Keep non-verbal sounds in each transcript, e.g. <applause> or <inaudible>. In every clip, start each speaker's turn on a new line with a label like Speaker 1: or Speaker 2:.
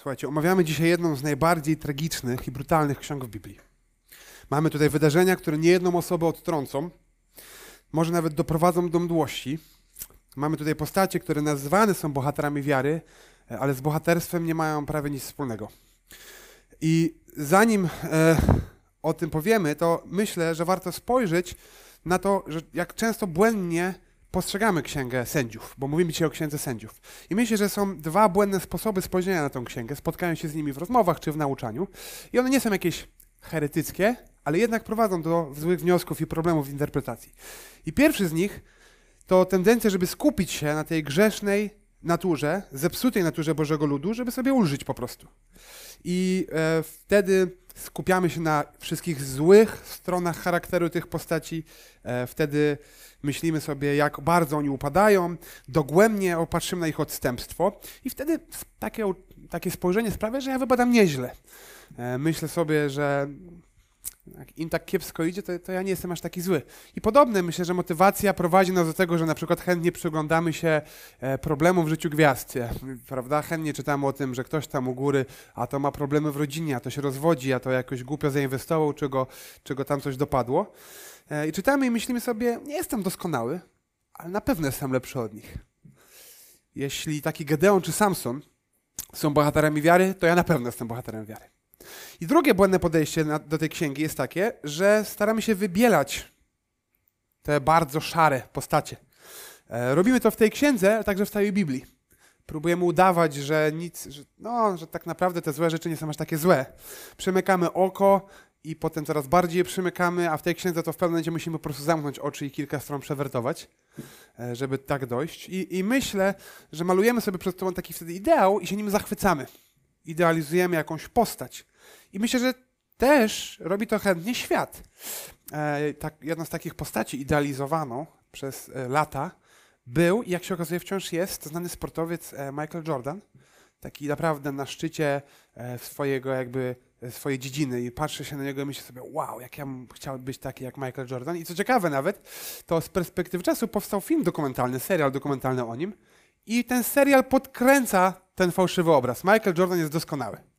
Speaker 1: Słuchajcie, omawiamy dzisiaj jedną z najbardziej tragicznych i brutalnych ksiąg w Biblii. Mamy tutaj wydarzenia, które niejedną osobę odtrącą, może nawet doprowadzą do mdłości. Mamy tutaj postacie, które nazywane są bohaterami wiary, ale z bohaterstwem nie mają prawie nic wspólnego. I zanim e, o tym powiemy, to myślę, że warto spojrzeć na to, że jak często błędnie postrzegamy księgę sędziów, bo mówimy dzisiaj o księdze sędziów. I myślę, że są dwa błędne sposoby spojrzenia na tę księgę. Spotkają się z nimi w rozmowach czy w nauczaniu. I one nie są jakieś heretyckie, ale jednak prowadzą do złych wniosków i problemów w interpretacji. I pierwszy z nich to tendencja, żeby skupić się na tej grzesznej naturze, zepsutej naturze Bożego Ludu, żeby sobie ulżyć po prostu. I e, wtedy skupiamy się na wszystkich złych stronach charakteru tych postaci. E, wtedy myślimy sobie, jak bardzo oni upadają, dogłębnie opatrzymy na ich odstępstwo i wtedy takie, takie spojrzenie sprawia, że ja wypadam nieźle. E, myślę sobie, że im tak kiepsko idzie, to, to, ja nie jestem aż taki zły. I podobne myślę, że motywacja prowadzi nas do tego, że na przykład chętnie przyglądamy się e, problemom w życiu gwiazd, prawda? Chętnie czytamy o tym, że ktoś tam u góry, a to ma problemy w rodzinie, a to się rozwodzi, a to jakoś głupio zainwestował, czy go, czy go tam coś dopadło. E, I czytamy i myślimy sobie, nie jestem doskonały, ale na pewno jestem lepszy od nich. Jeśli taki Gedeon czy Samson są bohaterami wiary, to ja na pewno jestem bohaterem wiary. I drugie błędne podejście na, do tej księgi jest takie, że staramy się wybielać te bardzo szare postacie. E, robimy to w tej księdze, a także w całej Biblii. Próbujemy udawać, że nic, że, no, że tak naprawdę te złe rzeczy nie są aż takie złe. Przymykamy oko i potem coraz bardziej je przymykamy, a w tej księdze to w pewnym momencie musimy po prostu zamknąć oczy i kilka stron przewertować, e, żeby tak dojść. I, I, myślę, że malujemy sobie przed sobą taki wtedy ideał i się nim zachwycamy. Idealizujemy jakąś postać. I myślę, że też robi to chętnie świat. E, tak, jedną z takich postaci idealizowaną przez e, lata był, i jak się okazuje wciąż jest, znany sportowiec e, Michael Jordan. Taki naprawdę na szczycie e, swojego jakby e, swojej dziedziny i patrzę się na niego i myślę sobie, wow, jak ja bym chciał być taki jak Michael Jordan. I co ciekawe nawet, to z perspektywy czasu powstał film dokumentalny, serial dokumentalny o nim i ten serial podkręca ten fałszywy obraz. Michael Jordan jest doskonały.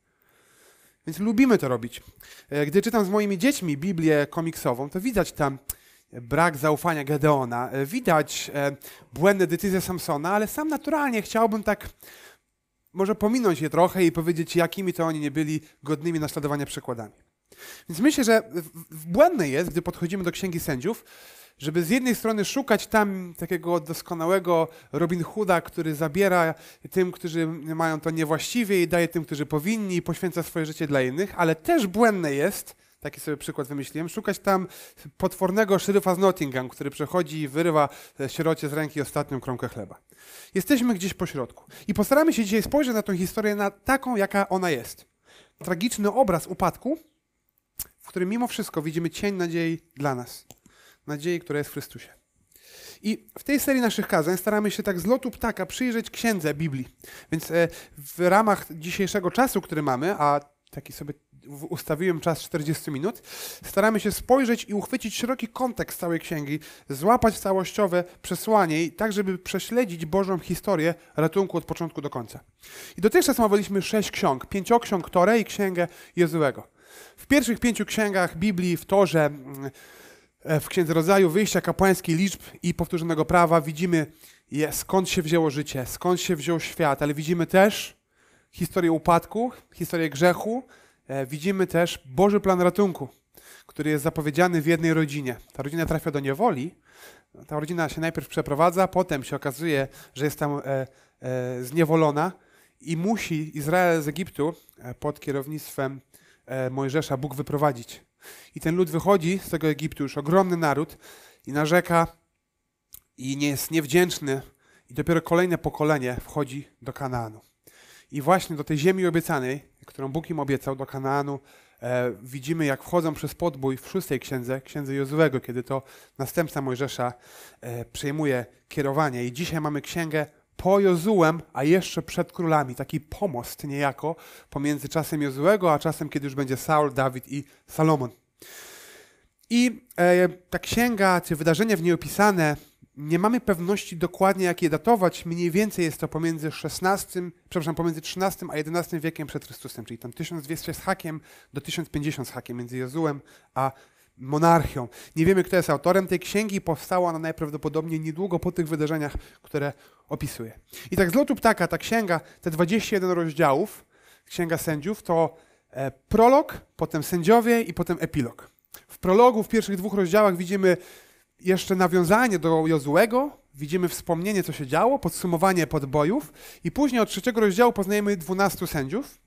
Speaker 1: Więc lubimy to robić. E, gdy czytam z moimi dziećmi Biblię komiksową, to widać tam brak zaufania Gedeona, e, widać e, błędne decyzje Samsona, ale sam naturalnie chciałbym tak może pominąć je trochę i powiedzieć, jakimi to oni nie byli godnymi naśladowania przykładami. Więc myślę, że błędne jest, gdy podchodzimy do Księgi Sędziów, żeby z jednej strony szukać tam takiego doskonałego Robin Hooda, który zabiera tym, którzy mają to niewłaściwie i daje tym, którzy powinni i poświęca swoje życie dla innych, ale też błędne jest, taki sobie przykład wymyśliłem, szukać tam potwornego szeryfa z Nottingham, który przechodzi i wyrywa sierocie z ręki ostatnią kromkę chleba. Jesteśmy gdzieś po środku. I postaramy się dzisiaj spojrzeć na tę historię na taką, jaka ona jest. Tragiczny obraz upadku, w którym mimo wszystko widzimy cień nadziei dla nas nadziei, która jest w Chrystusie. I w tej serii naszych kazań staramy się tak z lotu ptaka przyjrzeć księdze Biblii. Więc e, w ramach dzisiejszego czasu, który mamy, a taki sobie ustawiłem czas 40 minut, staramy się spojrzeć i uchwycić szeroki kontekst całej księgi, złapać całościowe przesłanie tak, żeby prześledzić Bożą historię ratunku od początku do końca. I dotychczas omawialiśmy sześć ksiąg, pięcioksiąg Tore i księgę Jezułego. W pierwszych pięciu księgach Biblii, w Torze, mm, E, w Księdze Rodzaju Wyjścia Kapłańskiej Liczb i Powtórzonego Prawa widzimy, skąd się wzięło życie, skąd się wziął świat, ale widzimy też historię upadku, historię grzechu, e, widzimy też Boży plan ratunku, który jest zapowiedziany w jednej rodzinie. Ta rodzina trafia do niewoli, ta rodzina się najpierw przeprowadza, potem się okazuje, że jest tam e, zniewolona i musi Izrael z Egiptu pod kierownictwem Mojżesza Bóg wyprowadzić. I ten lud wychodzi z tego Egiptu, już ogromny naród, i narzeka, i nie jest niewdzięczny, i dopiero kolejne pokolenie wchodzi do Kanaanu. I właśnie do tej ziemi obiecanej, którą Bóg im obiecał, do Kanaanu, e, widzimy, jak wchodzą przez podbój w szóstej księdze, księdze Jozułego, kiedy to następca Mojżesza e, przejmuje kierowanie. I dzisiaj mamy księgę po Jozułem, a jeszcze przed królami, taki pomost niejako pomiędzy czasem Jozułego, a czasem, kiedy już będzie Saul, Dawid i Salomon. I e, ta księga, czy wydarzenia w niej opisane nie mamy pewności dokładnie, jak je datować. Mniej więcej jest to pomiędzy XVI, przepraszam, pomiędzy XIII a XI wiekiem przed Chrystusem, czyli tam 1200 z hakiem do 1050 z hakiem między Jozułem a monarchią. Nie wiemy, kto jest autorem tej księgi. Powstała ona najprawdopodobniej niedługo po tych wydarzeniach, które opisuje. I tak z lotu ptaka ta księga, te 21 rozdziałów, księga sędziów, to e, prolog, potem sędziowie i potem epilog. W prologu, w pierwszych dwóch rozdziałach widzimy jeszcze nawiązanie do Jozuego, widzimy wspomnienie, co się działo, podsumowanie podbojów i później od trzeciego rozdziału poznajemy 12 sędziów.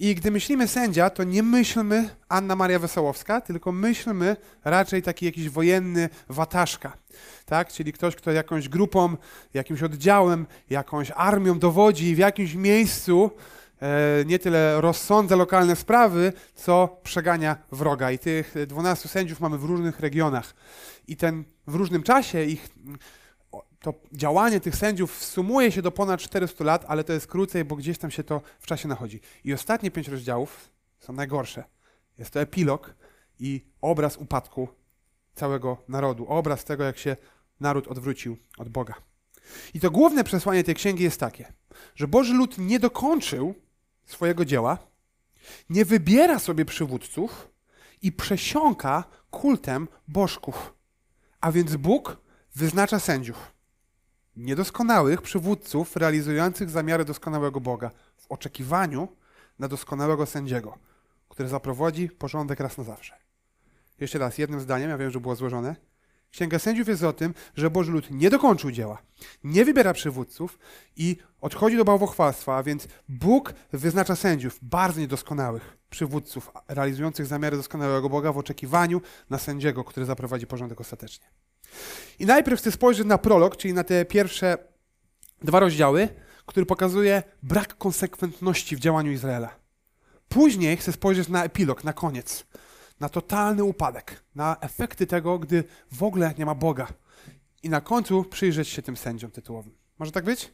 Speaker 1: I gdy myślimy sędzia, to nie myślmy Anna Maria Wesołowska, tylko myślmy raczej taki jakiś wojenny wataszka, tak? Czyli ktoś, kto jakąś grupą, jakimś oddziałem, jakąś armią dowodzi i w jakimś miejscu e, nie tyle rozsądza lokalne sprawy, co przegania wroga. I tych 12 sędziów mamy w różnych regionach. I ten w różnym czasie ich to działanie tych sędziów sumuje się do ponad 400 lat, ale to jest krócej, bo gdzieś tam się to w czasie nachodzi. I ostatnie pięć rozdziałów są najgorsze. Jest to epilog i obraz upadku całego narodu. Obraz tego, jak się naród odwrócił od Boga. I to główne przesłanie tej księgi jest takie, że Boży lud nie dokończył swojego dzieła, nie wybiera sobie przywódców i przesiąka kultem bożków. A więc Bóg wyznacza sędziów niedoskonałych przywódców realizujących zamiary doskonałego Boga w oczekiwaniu na doskonałego sędziego, który zaprowadzi porządek raz na zawsze. Jeszcze raz, jednym zdaniem, ja wiem, że było złożone. Księga Sędziów jest o tym, że Boży lud nie dokończył dzieła, nie wybiera przywódców i odchodzi do bałwochwalstwa, więc Bóg wyznacza sędziów, bardzo niedoskonałych przywódców, realizujących zamiary doskonałego Boga w oczekiwaniu na sędziego, który zaprowadzi porządek ostatecznie. I najpierw chcę spojrzeć na prolog, czyli na te pierwsze dwa rozdziały, który pokazuje brak konsekwentności w działaniu Izraela. Później chcę spojrzeć na epilog, na koniec, na totalny upadek, na efekty tego, gdy w ogóle nie ma Boga. I na końcu przyjrzeć się tym sędziom tytułowym. Może tak być?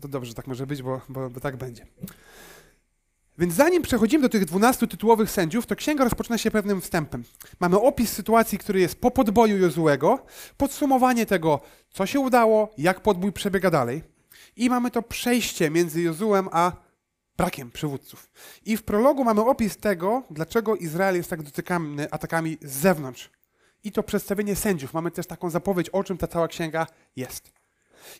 Speaker 1: To dobrze, tak może być, bo, bo, bo tak będzie. Więc zanim przechodzimy do tych 12 tytułowych sędziów, to księga rozpoczyna się pewnym wstępem. Mamy opis sytuacji, który jest po podboju Jozułego, podsumowanie tego, co się udało, jak podbój przebiega dalej. I mamy to przejście między Jozułem a brakiem przywódców. I w prologu mamy opis tego, dlaczego Izrael jest tak dotykany atakami z zewnątrz. I to przedstawienie sędziów. Mamy też taką zapowiedź, o czym ta cała księga jest.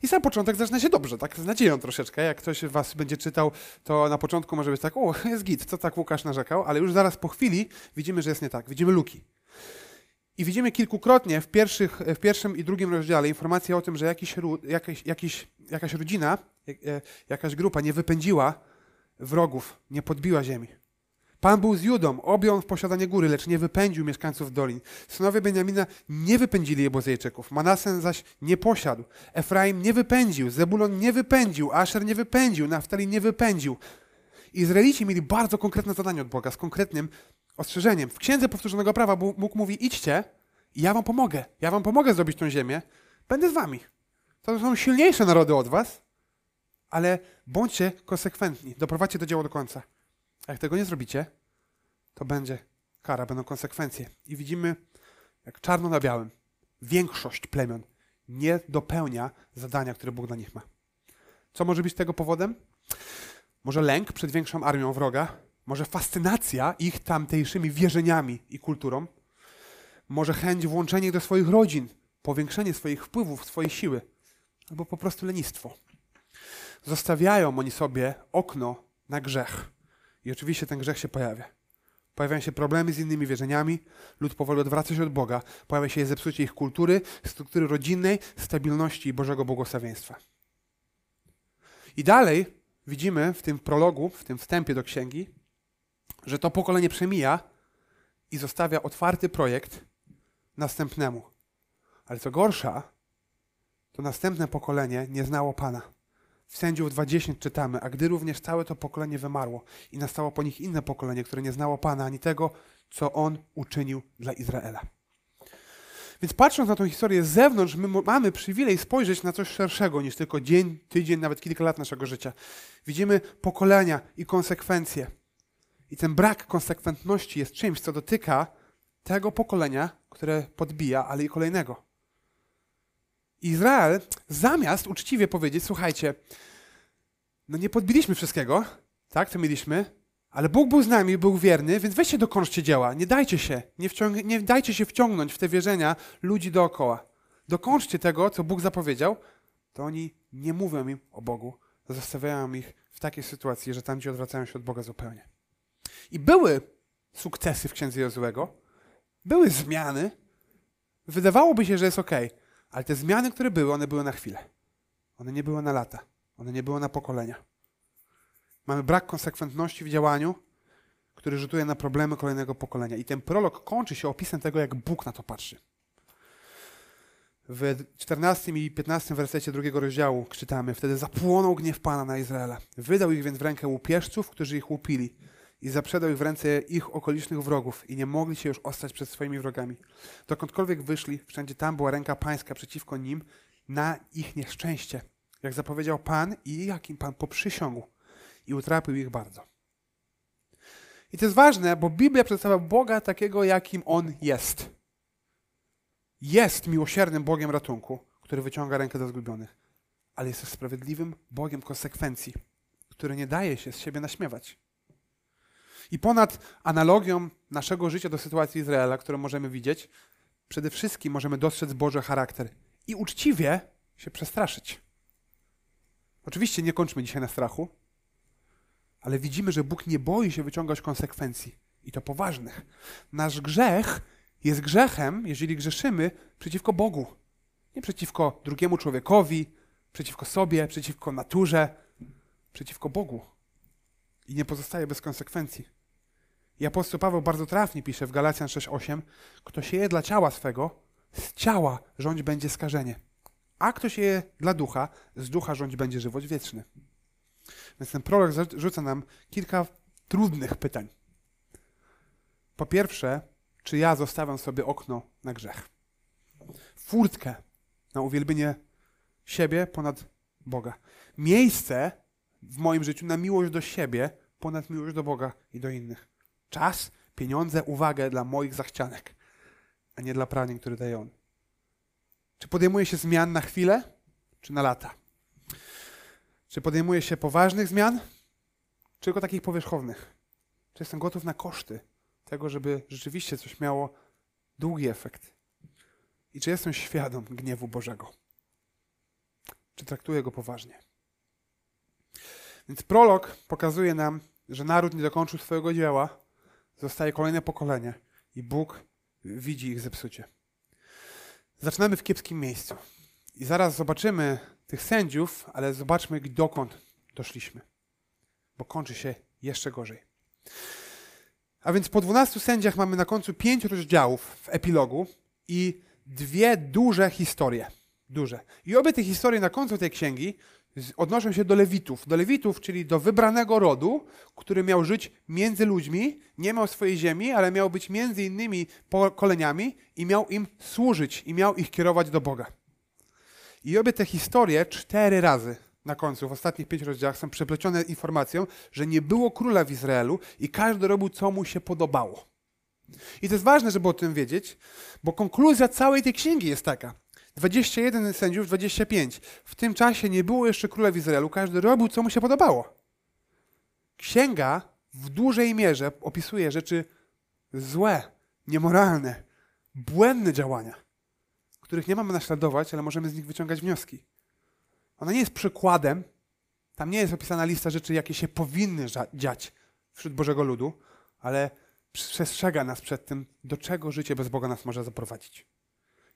Speaker 1: I sam początek zaczyna się dobrze, tak z nadzieją troszeczkę. Jak ktoś was będzie czytał, to na początku może być tak, o, jest git, co tak Łukasz narzekał, ale już zaraz po chwili widzimy, że jest nie tak. Widzimy luki. I widzimy kilkukrotnie w, pierwszych, w pierwszym i drugim rozdziale informację o tym, że jakiś, jakiś, jakaś rodzina, e, jakaś grupa nie wypędziła wrogów, nie podbiła ziemi. Pan był z Judą, objął w posiadanie góry, lecz nie wypędził mieszkańców dolin. Synowie Beniamina nie wypędzili Jebozejczyków, Manasen zaś nie posiadł. Efraim nie wypędził, Zebulon nie wypędził, Asher nie wypędził, Naftali nie wypędził. Izraelici mieli bardzo konkretne zadanie od Boga, z konkretnym ostrzeżeniem. W Księdze Powtórzonego Prawa Bóg mówi, idźcie i ja wam pomogę. Ja wam pomogę zrobić tą ziemię. Będę z wami. To są silniejsze narody od was, ale bądźcie konsekwentni. Doprowadźcie do dzieła do końca. A jak tego nie zrobicie, to będzie kara, będą konsekwencje. I widzimy, jak czarno na białym, większość plemion nie dopełnia zadania, które Bóg dla nich ma. Co może być tego powodem? Może lęk przed większą armią wroga, może fascynacja ich tamtejszymi wierzeniami i kulturą, może chęć włączenia ich do swoich rodzin, powiększenie swoich wpływów, swojej siły, albo po prostu lenistwo. Zostawiają oni sobie okno na grzech. I oczywiście ten grzech się pojawia. Pojawiają się problemy z innymi wierzeniami, lud powoli odwraca się od Boga, pojawia się zepsucie ich kultury, struktury rodzinnej, stabilności i Bożego błogosławieństwa. I dalej widzimy w tym prologu, w tym wstępie do księgi, że to pokolenie przemija i zostawia otwarty projekt następnemu. Ale co gorsza, to następne pokolenie nie znało Pana. W Sędziów 20 czytamy, a gdy również całe to pokolenie wymarło i nastało po nich inne pokolenie, które nie znało Pana ani tego, co On uczynił dla Izraela. Więc patrząc na tę historię z zewnątrz, my mamy przywilej spojrzeć na coś szerszego niż tylko dzień, tydzień, nawet kilka lat naszego życia. Widzimy pokolenia i konsekwencje. I ten brak konsekwentności jest czymś, co dotyka tego pokolenia, które podbija, ale i kolejnego. Izrael zamiast uczciwie powiedzieć, słuchajcie, no nie podbiliśmy wszystkiego, tak, co mieliśmy, ale Bóg był z nami, był wierny, więc weźcie dokończcie dzieła. Nie dajcie się, nie, wciąg- nie dajcie się wciągnąć w te wierzenia ludzi dookoła. Dokończcie tego, co Bóg zapowiedział, to oni nie mówią im o Bogu, zostawiają ich w takiej sytuacji, że tam ci odwracają się od Boga zupełnie. I były sukcesy w księdze Jozłego, były zmiany. Wydawałoby się, że jest ok, ale te zmiany, które były, one były na chwilę. One nie były na lata. One nie były na pokolenia. Mamy brak konsekwentności w działaniu, który rzutuje na problemy kolejnego pokolenia. I ten prolog kończy się opisem tego, jak Bóg na to patrzy. W 14 i 15 wersecie drugiego rozdziału czytamy: Wtedy zapłonął gniew Pana na Izraela. Wydał ich więc w rękę łupieżców, którzy ich łupili, i zaprzedał ich w ręce ich okolicznych wrogów, i nie mogli się już ostać przed swoimi wrogami. Dokądkolwiek wyszli, wszędzie tam była ręka Pańska przeciwko nim na ich nieszczęście, jak zapowiedział Pan i jakim Pan poprzysiągł, i utrapił ich bardzo. I to jest ważne, bo Biblia przedstawia Boga takiego, jakim On jest jest miłosiernym Bogiem ratunku, który wyciąga rękę do zgubionych, ale jest też sprawiedliwym Bogiem konsekwencji, który nie daje się z siebie naśmiewać. I ponad analogią naszego życia do sytuacji Izraela, którą możemy widzieć, przede wszystkim możemy dostrzec Boży charakter i uczciwie się przestraszyć. Oczywiście nie kończmy dzisiaj na strachu, ale widzimy, że Bóg nie boi się wyciągać konsekwencji i to poważnych. Nasz grzech jest grzechem, jeżeli grzeszymy przeciwko Bogu. Nie przeciwko drugiemu człowiekowi, przeciwko sobie, przeciwko naturze, przeciwko Bogu. I nie pozostaje bez konsekwencji. I apostoł Paweł bardzo trafnie pisze w Galacjan 6:8: Kto sieje dla ciała swego, z ciała rządź będzie skażenie. A kto sieje dla ducha, z ducha rządź będzie żywot wieczny. Więc ten prolog rzuca nam kilka trudnych pytań. Po pierwsze, czy ja zostawiam sobie okno na grzech. Furtkę na uwielbienie siebie ponad Boga. Miejsce w moim życiu na miłość do siebie ponad miłość do Boga i do innych. Czas, pieniądze, uwagę dla moich zachcianek, a nie dla pragnień, które daje On. Czy podejmuję się zmian na chwilę, czy na lata? Czy podejmuję się poważnych zmian, czy tylko takich powierzchownych? Czy jestem gotów na koszty, tego, żeby rzeczywiście coś miało długi efekt. I czy jestem świadom gniewu Bożego? Czy traktuję go poważnie? Więc prolog pokazuje nam, że naród nie dokończył swojego dzieła, zostaje kolejne pokolenie i Bóg widzi ich zepsucie. Zaczynamy w kiepskim miejscu. I zaraz zobaczymy tych sędziów, ale zobaczmy, dokąd doszliśmy. Bo kończy się jeszcze gorzej. A więc po 12 sędziach mamy na końcu pięć rozdziałów w epilogu i dwie duże historie. Duże. I obie te historie na końcu tej księgi odnoszą się do Lewitów. Do Lewitów, czyli do wybranego rodu, który miał żyć między ludźmi, nie miał swojej ziemi, ale miał być między innymi pokoleniami i miał im służyć i miał ich kierować do Boga. I obie te historie cztery razy na końcu, w ostatnich pięciu rozdziałach, są przeplecione informacją, że nie było króla w Izraelu i każdy robił, co mu się podobało. I to jest ważne, żeby o tym wiedzieć, bo konkluzja całej tej księgi jest taka. 21 sędziów, 25. W tym czasie nie było jeszcze króla w Izraelu, każdy robił, co mu się podobało. Księga w dużej mierze opisuje rzeczy złe, niemoralne, błędne działania, których nie mamy naśladować, ale możemy z nich wyciągać wnioski. Ona nie jest przykładem, tam nie jest opisana lista rzeczy, jakie się powinny dziać wśród Bożego ludu, ale przestrzega nas przed tym, do czego życie bez Boga nas może zaprowadzić.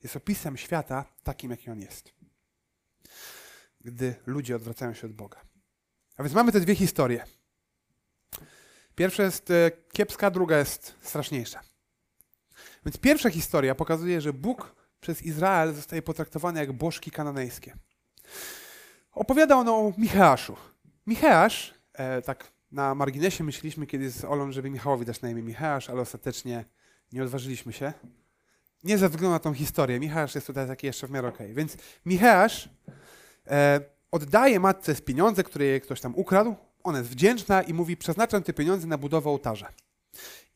Speaker 1: Jest opisem świata takim, jaki on jest. Gdy ludzie odwracają się od Boga. A więc mamy te dwie historie. Pierwsza jest e, kiepska, druga jest straszniejsza. Więc pierwsza historia pokazuje, że Bóg przez Izrael zostaje potraktowany jak bożki kananejskie. Opowiada ono o Micheaszu. Micheasz, e, tak na marginesie myśleliśmy kiedyś z Olą, żeby Michałowi dać na imię Micheasz, ale ostatecznie nie odważyliśmy się. Nie ze względu na tą historię. Micheasz jest tutaj taki jeszcze w miarę okej. Okay. Więc Micheasz e, oddaje matce z pieniądze, które jej ktoś tam ukradł. Ona jest wdzięczna i mówi, przeznaczam te pieniądze na budowę ołtarza.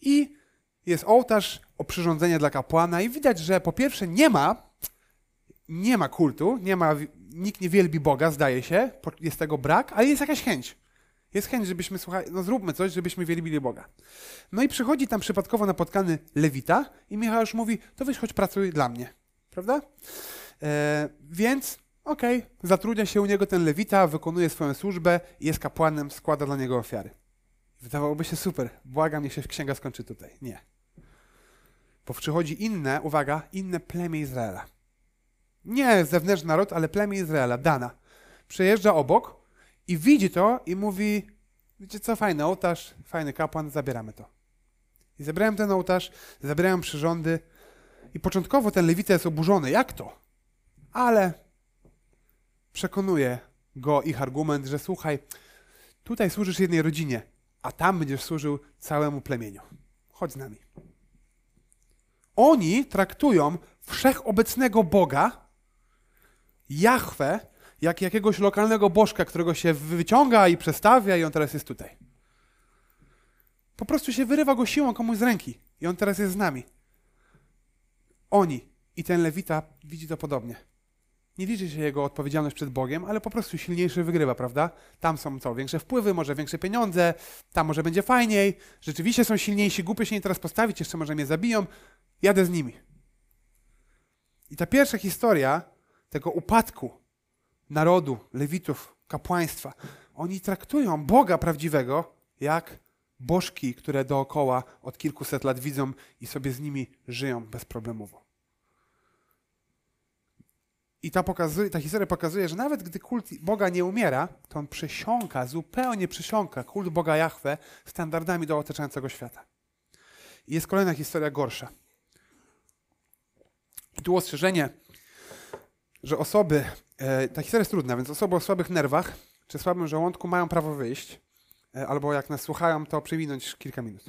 Speaker 1: I jest ołtarz o przyrządzenie dla kapłana i widać, że po pierwsze nie ma nie ma kultu, nie ma, nikt nie wielbi Boga, zdaje się, jest tego brak, ale jest jakaś chęć. Jest chęć, żebyśmy, słuchaj, no zróbmy coś, żebyśmy wielbili Boga. No i przychodzi tam przypadkowo napotkany Lewita i Michał już mówi, to weź choć pracuj dla mnie. Prawda? E, więc okej, okay, zatrudnia się u niego ten Lewita, wykonuje swoją służbę, jest kapłanem, składa dla niego ofiary. Wydawałoby się super, błagam, niech się księga skończy tutaj. Nie. Bo przychodzi inne, uwaga, inne plemię Izraela. Nie zewnętrzny naród, ale plemię Izraela, Dana. Przejeżdża obok i widzi to i mówi, wiecie co, fajny ołtarz, fajny kapłan, zabieramy to. I zabrałem ten ołtarz, zabrałem przyrządy i początkowo ten lewita jest oburzony. Jak to? Ale przekonuje go ich argument, że słuchaj, tutaj służysz jednej rodzinie, a tam będziesz służył całemu plemieniu. Chodź z nami. Oni traktują wszechobecnego Boga, Jahwe, jak jakiegoś lokalnego bożka, którego się wyciąga i przestawia i on teraz jest tutaj. Po prostu się wyrywa go siłą komuś z ręki i on teraz jest z nami. Oni i ten Lewita widzi to podobnie. Nie liczy się jego odpowiedzialność przed Bogiem, ale po prostu silniejszy wygrywa, prawda? Tam są co? Większe wpływy, może większe pieniądze, tam może będzie fajniej, rzeczywiście są silniejsi, głupio się nie teraz postawić, jeszcze może mnie zabiją, jadę z nimi. I ta pierwsza historia tego upadku narodu, lewitów, kapłaństwa, oni traktują Boga prawdziwego jak bożki, które dookoła od kilkuset lat widzą i sobie z nimi żyją bezproblemowo. I ta, pokazuje, ta historia pokazuje, że nawet gdy kult Boga nie umiera, to on przesiąka, zupełnie przesiąka kult Boga Jahwe standardami do otaczającego świata. I jest kolejna historia gorsza. I tu ostrzeżenie, że osoby, ta historia jest trudna, więc osoby o słabych nerwach czy słabym żołądku mają prawo wyjść, e, albo jak nas słuchają, to przewinąć kilka minut.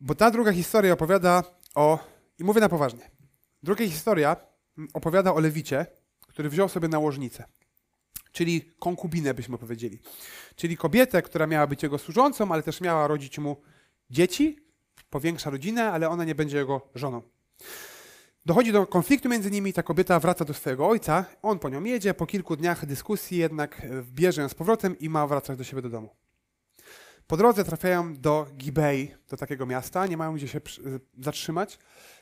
Speaker 1: Bo ta druga historia opowiada o, i mówię na poważnie, druga historia opowiada o Lewicie, który wziął sobie nałożnicę, czyli konkubinę byśmy powiedzieli. Czyli kobietę, która miała być jego służącą, ale też miała rodzić mu dzieci, powiększa rodzinę, ale ona nie będzie jego żoną. Dochodzi do konfliktu między nimi, ta kobieta wraca do swojego ojca, on po nią jedzie, po kilku dniach dyskusji jednak bierze ją z powrotem i ma wracać do siebie do domu. Po drodze trafiają do Gibei, do takiego miasta, nie mają gdzie się zatrzymać,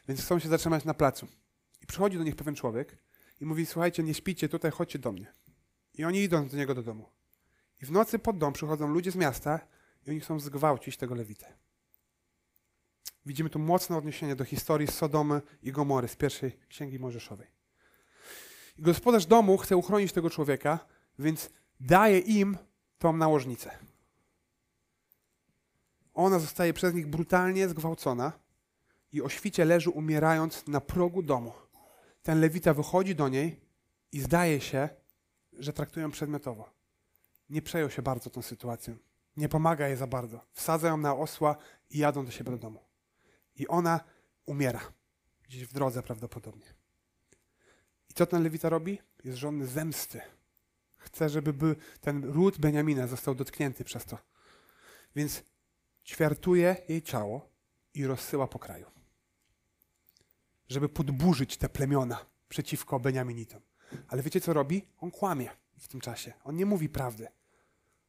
Speaker 1: więc chcą się zatrzymać na placu. I przychodzi do nich pewien człowiek i mówi, słuchajcie, nie śpicie tutaj, chodźcie do mnie. I oni idą do niego do domu. I w nocy pod dom przychodzą ludzie z miasta i oni chcą zgwałcić tego Lewitę. Widzimy tu mocne odniesienie do historii Sodomy i Gomory z pierwszej Księgi Mojżeszowej. I gospodarz domu chce uchronić tego człowieka, więc daje im tą nałożnicę. Ona zostaje przez nich brutalnie zgwałcona i o świcie leży umierając na progu domu. Ten lewita wychodzi do niej i zdaje się, że traktują przedmiotowo. Nie przejął się bardzo tą sytuacją. Nie pomaga jej za bardzo. Wsadza ją na osła i jadą do siebie do domu. I ona umiera. Gdzieś w drodze prawdopodobnie. I co ten lewita robi? Jest żonny zemsty. Chce, żeby by ten ród Beniamina został dotknięty przez to. Więc ćwiartuje jej ciało i rozsyła po kraju żeby podburzyć te plemiona przeciwko Beniaminitom. Ale wiecie, co robi? On kłamie w tym czasie. On nie mówi prawdy.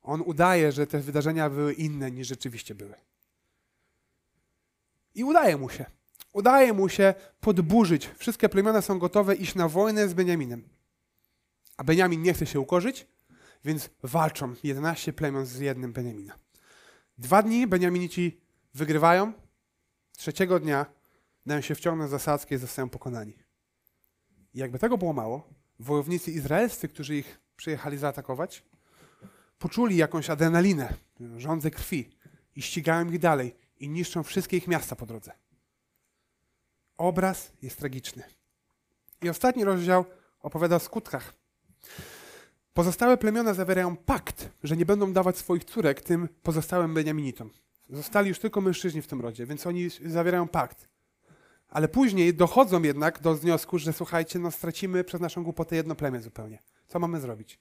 Speaker 1: On udaje, że te wydarzenia były inne niż rzeczywiście były. I udaje mu się. Udaje mu się podburzyć. Wszystkie plemiona są gotowe iść na wojnę z Beniaminem. A Beniamin nie chce się ukorzyć, więc walczą 11 plemion z jednym Beniamina. Dwa dni Beniaminici wygrywają. Trzeciego dnia dają się wciągnąć zasadzkę i zostają pokonani. I jakby tego było mało, wojownicy izraelscy, którzy ich przyjechali zaatakować, poczuli jakąś adrenalinę, rządzę krwi i ścigają ich dalej i niszczą wszystkie ich miasta po drodze. Obraz jest tragiczny. I ostatni rozdział opowiada o skutkach. Pozostałe plemiona zawierają pakt, że nie będą dawać swoich córek tym pozostałym Beniaminitom. Zostali już tylko mężczyźni w tym rodzie, więc oni zawierają pakt. Ale później dochodzą jednak do wniosku, że słuchajcie, no stracimy przez naszą głupotę jedno plemię zupełnie. Co mamy zrobić?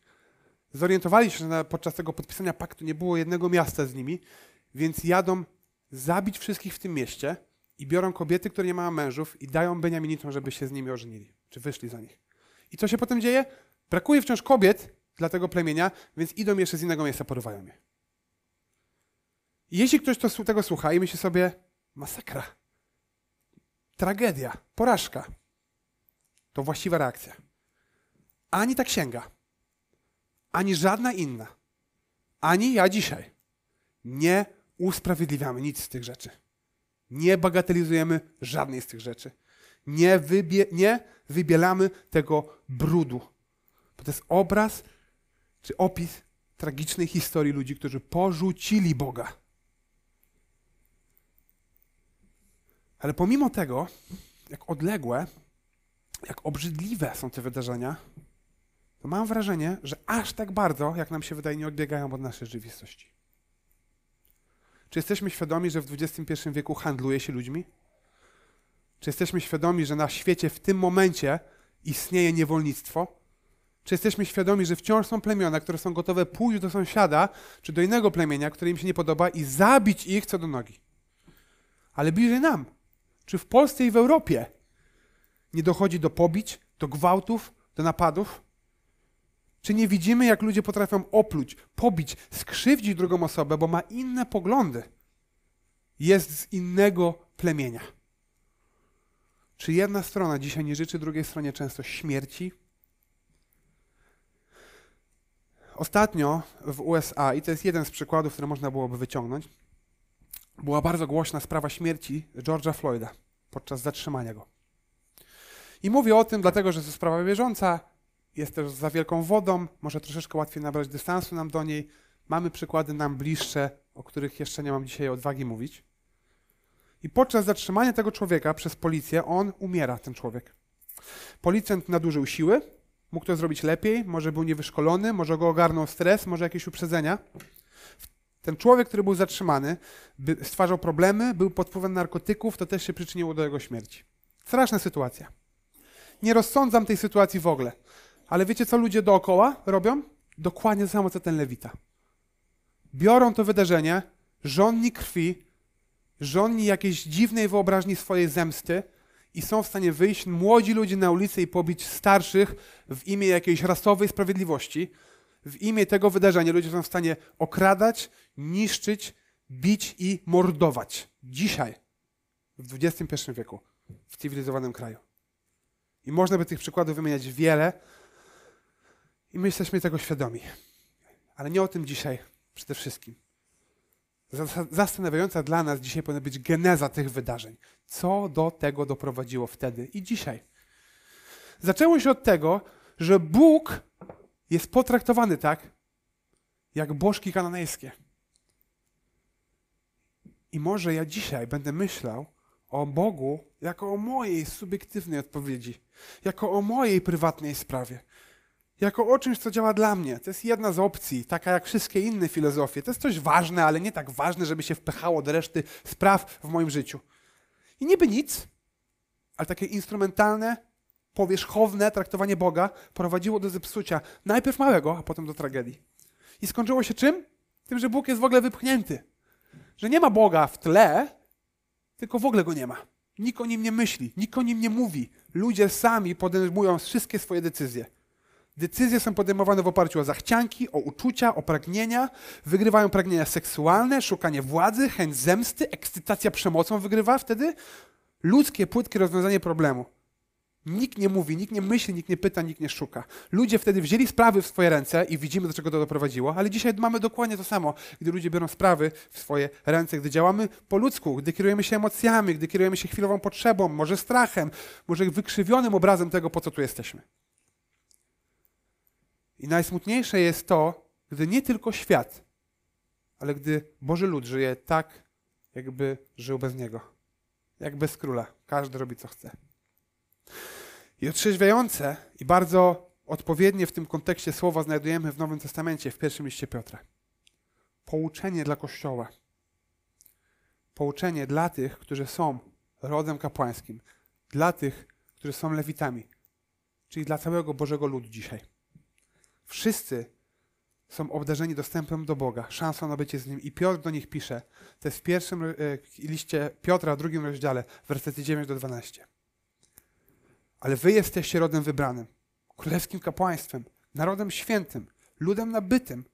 Speaker 1: Zorientowali się, że podczas tego podpisania paktu nie było jednego miasta z nimi, więc jadą zabić wszystkich w tym mieście i biorą kobiety, które nie mają mężów i dają Beniaminitom, żeby się z nimi ożenili. czy wyszli za nich. I co się potem dzieje? Brakuje wciąż kobiet dla tego plemienia, więc idą jeszcze z innego miejsca, porywają je. Jeśli ktoś to, tego słucha i myśli sobie, masakra, tragedia, porażka, to właściwa reakcja. Ani ta księga, ani żadna inna, ani ja dzisiaj nie usprawiedliwiamy nic z tych rzeczy. Nie bagatelizujemy żadnej z tych rzeczy. Nie, wybie, nie wybielamy tego brudu. Bo to jest obraz czy opis tragicznej historii ludzi, którzy porzucili Boga. Ale pomimo tego, jak odległe, jak obrzydliwe są te wydarzenia, to mam wrażenie, że aż tak bardzo, jak nam się wydaje, nie odbiegają od naszej rzeczywistości. Czy jesteśmy świadomi, że w XXI wieku handluje się ludźmi? Czy jesteśmy świadomi, że na świecie w tym momencie istnieje niewolnictwo? Czy jesteśmy świadomi, że wciąż są plemiona, które są gotowe pójść do sąsiada czy do innego plemienia, które im się nie podoba i zabić ich co do nogi? Ale bliżej nam. Czy w Polsce i w Europie nie dochodzi do pobić, do gwałtów, do napadów? Czy nie widzimy, jak ludzie potrafią opluć, pobić, skrzywdzić drugą osobę, bo ma inne poglądy? Jest z innego plemienia. Czy jedna strona dzisiaj nie życzy drugiej stronie często śmierci? Ostatnio w USA, i to jest jeden z przykładów, które można byłoby wyciągnąć, była bardzo głośna sprawa śmierci George'a Floyda podczas zatrzymania go. I mówię o tym dlatego, że to sprawa bieżąca, jest też za wielką wodą, może troszeczkę łatwiej nabrać dystansu nam do niej. Mamy przykłady nam bliższe, o których jeszcze nie mam dzisiaj odwagi mówić. I podczas zatrzymania tego człowieka przez policję, on umiera, ten człowiek. Policjant nadużył siły, mógł to zrobić lepiej, może był niewyszkolony, może go ogarnął stres, może jakieś uprzedzenia. Ten człowiek, który był zatrzymany, stwarzał problemy, był pod wpływem narkotyków, to też się przyczyniło do jego śmierci. Straszna sytuacja. Nie rozsądzam tej sytuacji w ogóle. Ale wiecie, co ludzie dookoła robią? Dokładnie to samo, co ten Lewita. Biorą to wydarzenie, żonni krwi, żonni jakiejś dziwnej wyobraźni swojej zemsty i są w stanie wyjść młodzi ludzie na ulicę i pobić starszych w imię jakiejś rasowej sprawiedliwości. W imię tego wydarzenia ludzie są w stanie okradać, niszczyć, bić i mordować. Dzisiaj, w XXI wieku, w cywilizowanym kraju. I można by tych przykładów wymieniać wiele, i my jesteśmy tego świadomi. Ale nie o tym dzisiaj przede wszystkim. Zastanawiająca dla nas dzisiaj powinna być geneza tych wydarzeń. Co do tego doprowadziło wtedy i dzisiaj? Zaczęło się od tego, że Bóg jest potraktowany tak, jak bożki kananejskie. I może ja dzisiaj będę myślał o Bogu jako o mojej subiektywnej odpowiedzi, jako o mojej prywatnej sprawie jako o czymś, co działa dla mnie. To jest jedna z opcji, taka jak wszystkie inne filozofie. To jest coś ważne, ale nie tak ważne, żeby się wpychało do reszty spraw w moim życiu. I niby nic, ale takie instrumentalne, powierzchowne traktowanie Boga prowadziło do zepsucia najpierw małego, a potem do tragedii. I skończyło się czym? Tym, że Bóg jest w ogóle wypchnięty. Że nie ma Boga w tle, tylko w ogóle go nie ma. Nikt o nim nie myśli, nikt o nim nie mówi. Ludzie sami podejmują wszystkie swoje decyzje. Decyzje są podejmowane w oparciu o zachcianki, o uczucia, o pragnienia. Wygrywają pragnienia seksualne, szukanie władzy, chęć zemsty, ekscytacja przemocą wygrywa wtedy. Ludzkie, płytkie rozwiązanie problemu. Nikt nie mówi, nikt nie myśli, nikt nie pyta, nikt nie szuka. Ludzie wtedy wzięli sprawy w swoje ręce i widzimy, do czego to doprowadziło, ale dzisiaj mamy dokładnie to samo, gdy ludzie biorą sprawy w swoje ręce, gdy działamy po ludzku, gdy kierujemy się emocjami, gdy kierujemy się chwilową potrzebą, może strachem, może wykrzywionym obrazem tego, po co tu jesteśmy. I najsmutniejsze jest to, gdy nie tylko świat, ale gdy Boży lud żyje tak, jakby żył bez Niego. Jak bez króla. Każdy robi, co chce. I otrzeźwiające i bardzo odpowiednie w tym kontekście słowa znajdujemy w Nowym Testamencie, w pierwszym liście Piotra. Pouczenie dla Kościoła. Pouczenie dla tych, którzy są rodem kapłańskim. Dla tych, którzy są lewitami. Czyli dla całego Bożego ludu dzisiaj. Wszyscy są obdarzeni dostępem do Boga, szansą na bycie z Nim. I Piotr do nich pisze, to jest w pierwszym e, liście Piotra, w drugim rozdziale, wersety 9 do 12. Ale wy jesteście rodem wybranym, królewskim kapłaństwem, narodem świętym, ludem nabytym,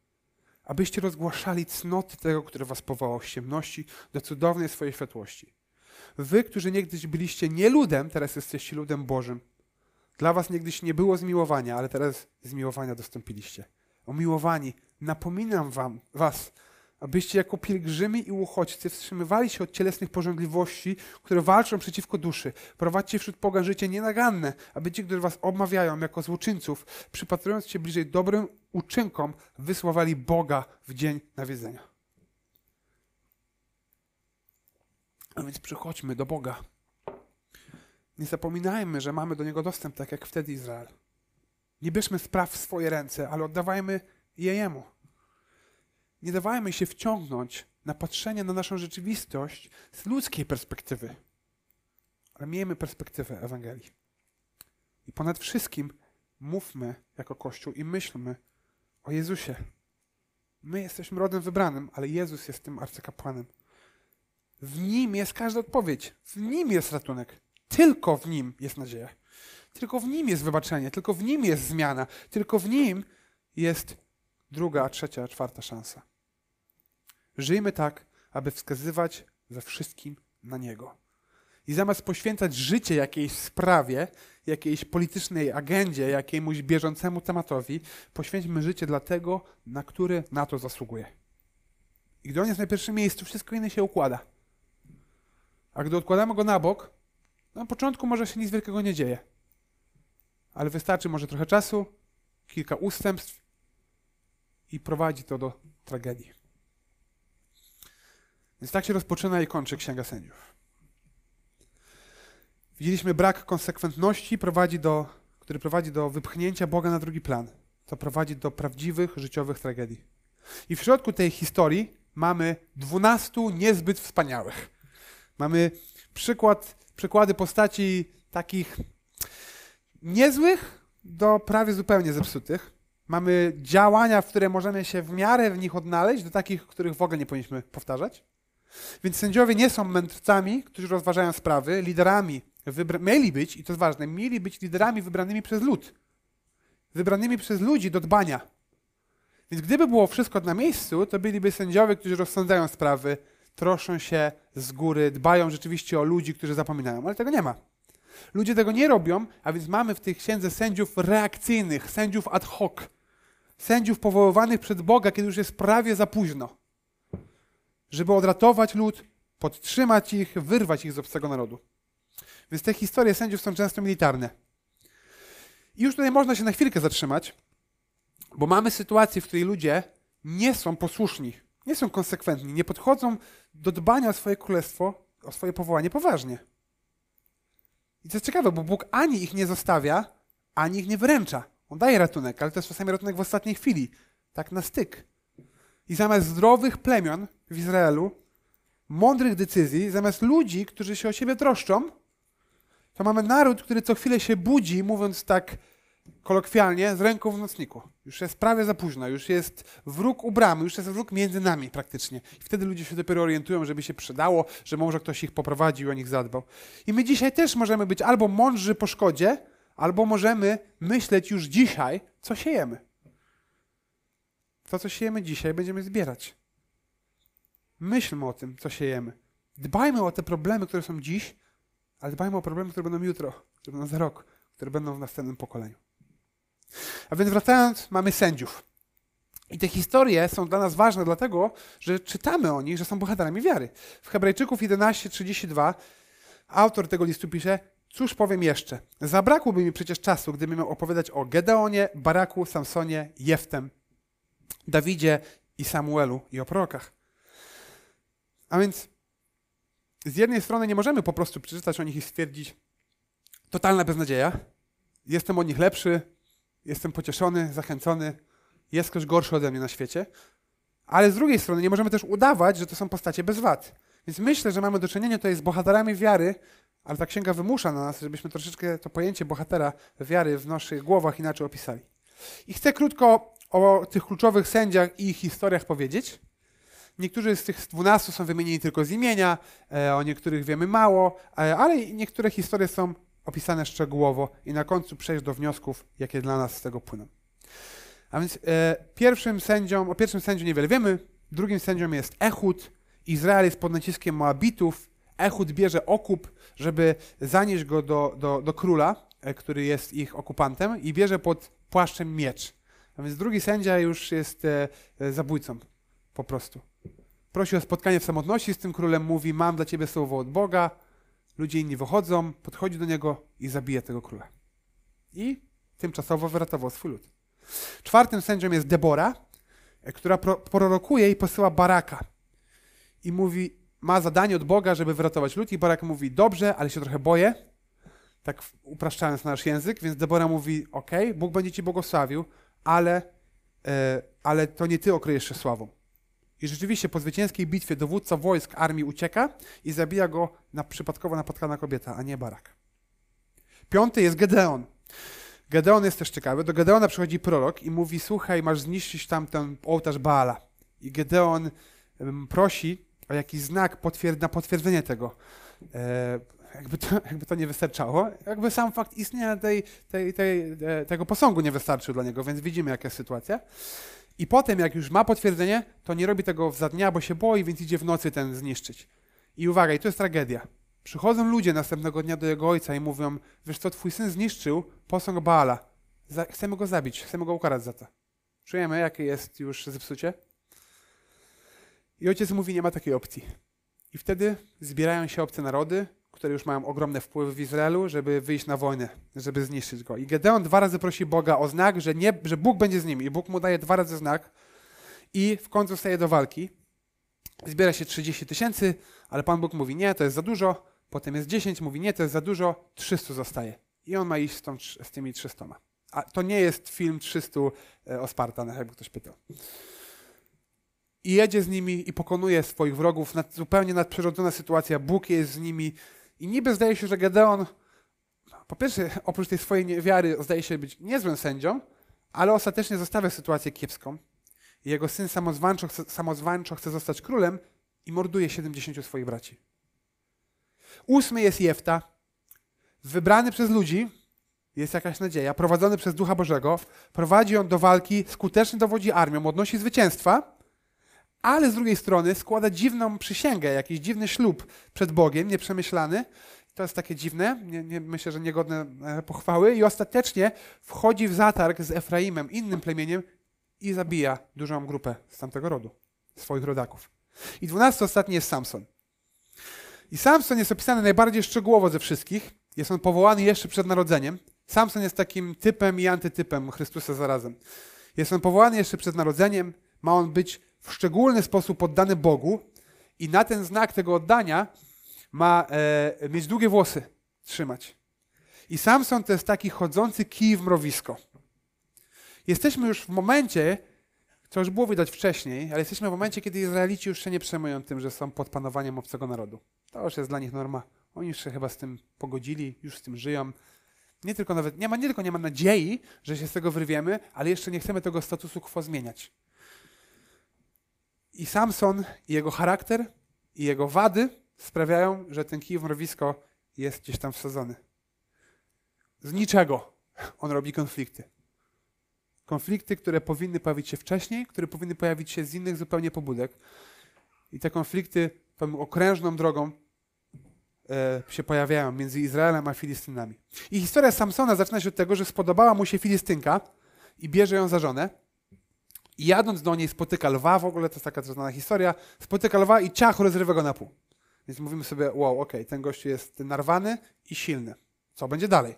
Speaker 1: abyście rozgłaszali cnoty tego, który was powołał z ciemności do cudownej swojej światłości. Wy, którzy niegdyś byliście nie ludem, teraz jesteście ludem Bożym. Dla was niegdyś nie było zmiłowania, ale teraz zmiłowania dostąpiliście. Umiłowani, napominam wam, was, abyście jako pielgrzymy i uchodźcy wstrzymywali się od cielesnych pożądliwości, które walczą przeciwko duszy. Prowadźcie wśród pogan życie nienaganne, aby ci, którzy was obmawiają jako złoczyńców, przypatrując się bliżej dobrym uczynkom, wysławali Boga w dzień nawiedzenia. A więc przychodźmy do Boga. Nie zapominajmy, że mamy do Niego dostęp, tak jak wtedy Izrael. Nie bierzmy spraw w swoje ręce, ale oddawajmy je Jemu. Nie dawajmy się wciągnąć na patrzenie na naszą rzeczywistość z ludzkiej perspektywy, ale miejmy perspektywę Ewangelii. I ponad wszystkim mówmy jako Kościół i myślmy o Jezusie. My jesteśmy rodem wybranym, ale Jezus jest tym arcykapłanem. W Nim jest każda odpowiedź. W Nim jest ratunek. Tylko w Nim jest nadzieja. Tylko w Nim jest wybaczenie. Tylko w Nim jest zmiana. Tylko w Nim jest druga, trzecia, czwarta szansa. Żyjmy tak, aby wskazywać we wszystkim na Niego. I zamiast poświęcać życie jakiejś sprawie, jakiejś politycznej agendzie, jakiemuś bieżącemu tematowi, poświęćmy życie dla tego, na który na to zasługuje. I gdy on jest na pierwszym miejscu, wszystko inne się układa. A gdy odkładamy go na bok, na początku może się nic wielkiego nie dzieje. Ale wystarczy może trochę czasu, kilka ustępstw i prowadzi to do tragedii. Więc tak się rozpoczyna i kończy Księga Sędziów. Widzieliśmy brak konsekwentności, prowadzi do, który prowadzi do wypchnięcia Boga na drugi plan. To prowadzi do prawdziwych, życiowych tragedii. I w środku tej historii mamy dwunastu niezbyt wspaniałych. Mamy przykład, przykłady postaci takich niezłych do prawie zupełnie zepsutych. Mamy działania, w które możemy się w miarę w nich odnaleźć, do takich, których w ogóle nie powinniśmy powtarzać. Więc sędziowie nie są mędrcami, którzy rozważają sprawy, liderami mieli być, i to jest ważne, mieli być liderami wybranymi przez lud. Wybranymi przez ludzi do dbania. Więc gdyby było wszystko na miejscu, to byliby sędziowie, którzy rozsądzają sprawy, troszczą się z góry, dbają rzeczywiście o ludzi, którzy zapominają, ale tego nie ma. Ludzie tego nie robią, a więc mamy w tej księdze sędziów reakcyjnych, sędziów ad hoc, sędziów powoływanych przed Boga, kiedy już jest prawie za późno żeby odratować lud, podtrzymać ich, wyrwać ich z obcego narodu. Więc te historie sędziów są często militarne. I już tutaj można się na chwilkę zatrzymać, bo mamy sytuację, w której ludzie nie są posłuszni, nie są konsekwentni, nie podchodzą do dbania o swoje królestwo, o swoje powołanie poważnie. I to jest ciekawe, bo Bóg ani ich nie zostawia, ani ich nie wyręcza. On daje ratunek, ale to jest czasami ratunek w ostatniej chwili, tak na styk. I zamiast zdrowych plemion w Izraelu, mądrych decyzji, zamiast ludzi, którzy się o siebie troszczą, to mamy naród, który co chwilę się budzi, mówiąc tak kolokwialnie, z ręką w nocniku. Już jest prawie za późno, już jest wróg u bramy, już jest wróg między nami praktycznie. I wtedy ludzie się dopiero orientują, żeby się przydało, że może ktoś ich poprowadził, o nich zadbał. I my dzisiaj też możemy być albo mądrzy po szkodzie, albo możemy myśleć już dzisiaj, co siejemy. To, co siejemy dzisiaj, będziemy zbierać. Myślmy o tym, co siejemy. Dbajmy o te problemy, które są dziś, ale dbajmy o problemy, które będą jutro, które będą za rok, które będą w następnym pokoleniu. A więc wracając, mamy sędziów. I te historie są dla nas ważne, dlatego że czytamy o nich, że są bohaterami wiary. W Hebrajczyków 11:32 autor tego listu pisze: Cóż powiem jeszcze? Zabrakłoby mi przecież czasu, gdybym miał opowiadać o Gedeonie, Baraku, Samsonie, Jeftem, Dawidzie i Samuelu i o prorokach. A więc z jednej strony nie możemy po prostu przeczytać o nich i stwierdzić totalna beznadzieja, jestem od nich lepszy, jestem pocieszony, zachęcony, jest ktoś gorszy ode mnie na świecie, ale z drugiej strony nie możemy też udawać, że to są postacie bez wad. Więc myślę, że mamy do czynienia tutaj z bohaterami wiary, ale ta księga wymusza na nas, żebyśmy troszeczkę to pojęcie bohatera wiary w naszych głowach inaczej opisali. I chcę krótko o tych kluczowych sędziach i ich historiach powiedzieć. Niektórzy z tych dwunastu są wymienieni tylko z imienia, e, o niektórych wiemy mało, e, ale niektóre historie są opisane szczegółowo i na końcu przejść do wniosków, jakie dla nas z tego płyną. A więc e, pierwszym sędzią, o pierwszym sędziu niewiele wiemy, drugim sędzią jest Ehud. Izrael jest pod naciskiem Moabitów. Ehud bierze okup, żeby zanieść go do, do, do króla, e, który jest ich okupantem i bierze pod płaszczem miecz. A więc drugi sędzia już jest e, e, zabójcą, po prostu. Prosi o spotkanie w samotności z tym królem, mówi, mam dla ciebie słowo od Boga. Ludzie inni wychodzą, podchodzi do niego i zabija tego króla. I tymczasowo wyratował swój lud. Czwartym sędzią jest Debora, e, która pro, prorokuje i posyła Baraka. I mówi, ma zadanie od Boga, żeby wyratować lud. I Barak mówi, dobrze, ale się trochę boję. Tak upraszczając nasz język, więc Debora mówi, ok, Bóg będzie ci błogosławił, ale, e, ale to nie ty okryjesz się sławą. I rzeczywiście po zwycięskiej bitwie dowódca wojsk armii ucieka i zabija go na przypadkowo napotkana kobieta, a nie Barak. Piąty jest Gedeon. Gedeon jest też ciekawy. Do Gedeona przychodzi prorok i mówi: Słuchaj, masz zniszczyć tam ten ołtarz Baala. I Gedeon prosi o jakiś znak potwierd na potwierdzenie tego. E, jakby, to, <laughs> jakby to nie wystarczało, jakby sam fakt istnienia tej, tej, tej, e, tego posągu nie wystarczył dla niego, więc widzimy, jaka jest sytuacja. I potem, jak już ma potwierdzenie, to nie robi tego za dnia, bo się boi, więc idzie w nocy ten zniszczyć. I uwaga, i to jest tragedia. Przychodzą ludzie następnego dnia do jego ojca i mówią, wiesz co, twój syn zniszczył posąg Baala. Chcemy go zabić, chcemy go ukarać za to. Czujemy, jakie jest już zepsucie? I ojciec mówi, nie ma takiej opcji. I wtedy zbierają się obce narody, które już mają ogromne wpływy w Izraelu, żeby wyjść na wojnę, żeby zniszczyć go. I Gedeon dwa razy prosi Boga o znak, że, nie, że Bóg będzie z nim. I Bóg mu daje dwa razy znak i w końcu staje do walki. Zbiera się 30 tysięcy, ale Pan Bóg mówi, nie, to jest za dużo. Potem jest 10, mówi, nie, to jest za dużo, 300 zostaje. I on ma iść z, tą, z tymi 300. A to nie jest film 300 e, o Spartanach, jakby ktoś pytał. I jedzie z nimi i pokonuje swoich wrogów. Zupełnie nadprzyrodzona sytuacja. Bóg jest z nimi. I niby zdaje się, że Gedeon, po pierwsze, oprócz tej swojej niewiary, zdaje się być niezłym sędzią, ale ostatecznie zostawia sytuację kiepską. Jego syn samozwańczo samozwańczo chce zostać królem i morduje 70 swoich braci. Ósmy jest Jefta, wybrany przez ludzi, jest jakaś nadzieja, prowadzony przez Ducha Bożego, prowadzi on do walki, skutecznie dowodzi armią, odnosi zwycięstwa, ale z drugiej strony składa dziwną przysięgę, jakiś dziwny ślub przed Bogiem, nieprzemyślany. To jest takie dziwne, nie, nie, myślę, że niegodne e, pochwały. I ostatecznie wchodzi w zatarg z Efraimem, innym plemieniem, i zabija dużą grupę z tamtego rodu, swoich rodaków. I dwunasty ostatni jest Samson. I Samson jest opisany najbardziej szczegółowo ze wszystkich. Jest on powołany jeszcze przed narodzeniem. Samson jest takim typem i antytypem Chrystusa zarazem. Jest on powołany jeszcze przed narodzeniem. Ma on być w szczególny sposób poddany Bogu i na ten znak tego oddania ma e, mieć długie włosy, trzymać. I Samson to jest taki chodzący kij w mrowisko. Jesteśmy już w momencie, co już było widać wcześniej, ale jesteśmy w momencie, kiedy Izraelici już się nie przejmują tym, że są pod panowaniem obcego narodu. To już jest dla nich norma. Oni już się chyba z tym pogodzili, już z tym żyją. Nie tylko nawet, nie ma, nie tylko nie ma nadziei, że się z tego wyrwiemy, ale jeszcze nie chcemy tego statusu quo zmieniać. I Samson, i jego charakter, i jego wady sprawiają, że ten kij w mrowisko jest gdzieś tam wsadzony. Z niczego on robi konflikty. Konflikty, które powinny pojawić się wcześniej, które powinny pojawić się z innych zupełnie pobudek. I te konflikty tą okrężną drogą e, się pojawiają między Izraelem a Filistynami. I historia Samsona zaczyna się od tego, że spodobała mu się Filistynka i bierze ją za żonę. I jadąc do niej spotyka lwa, w ogóle to jest taka znana historia, spotyka lwa i ciach rozrywa go na pół. Więc mówimy sobie, wow, okej, okay, ten gościu jest narwany i silny. Co będzie dalej?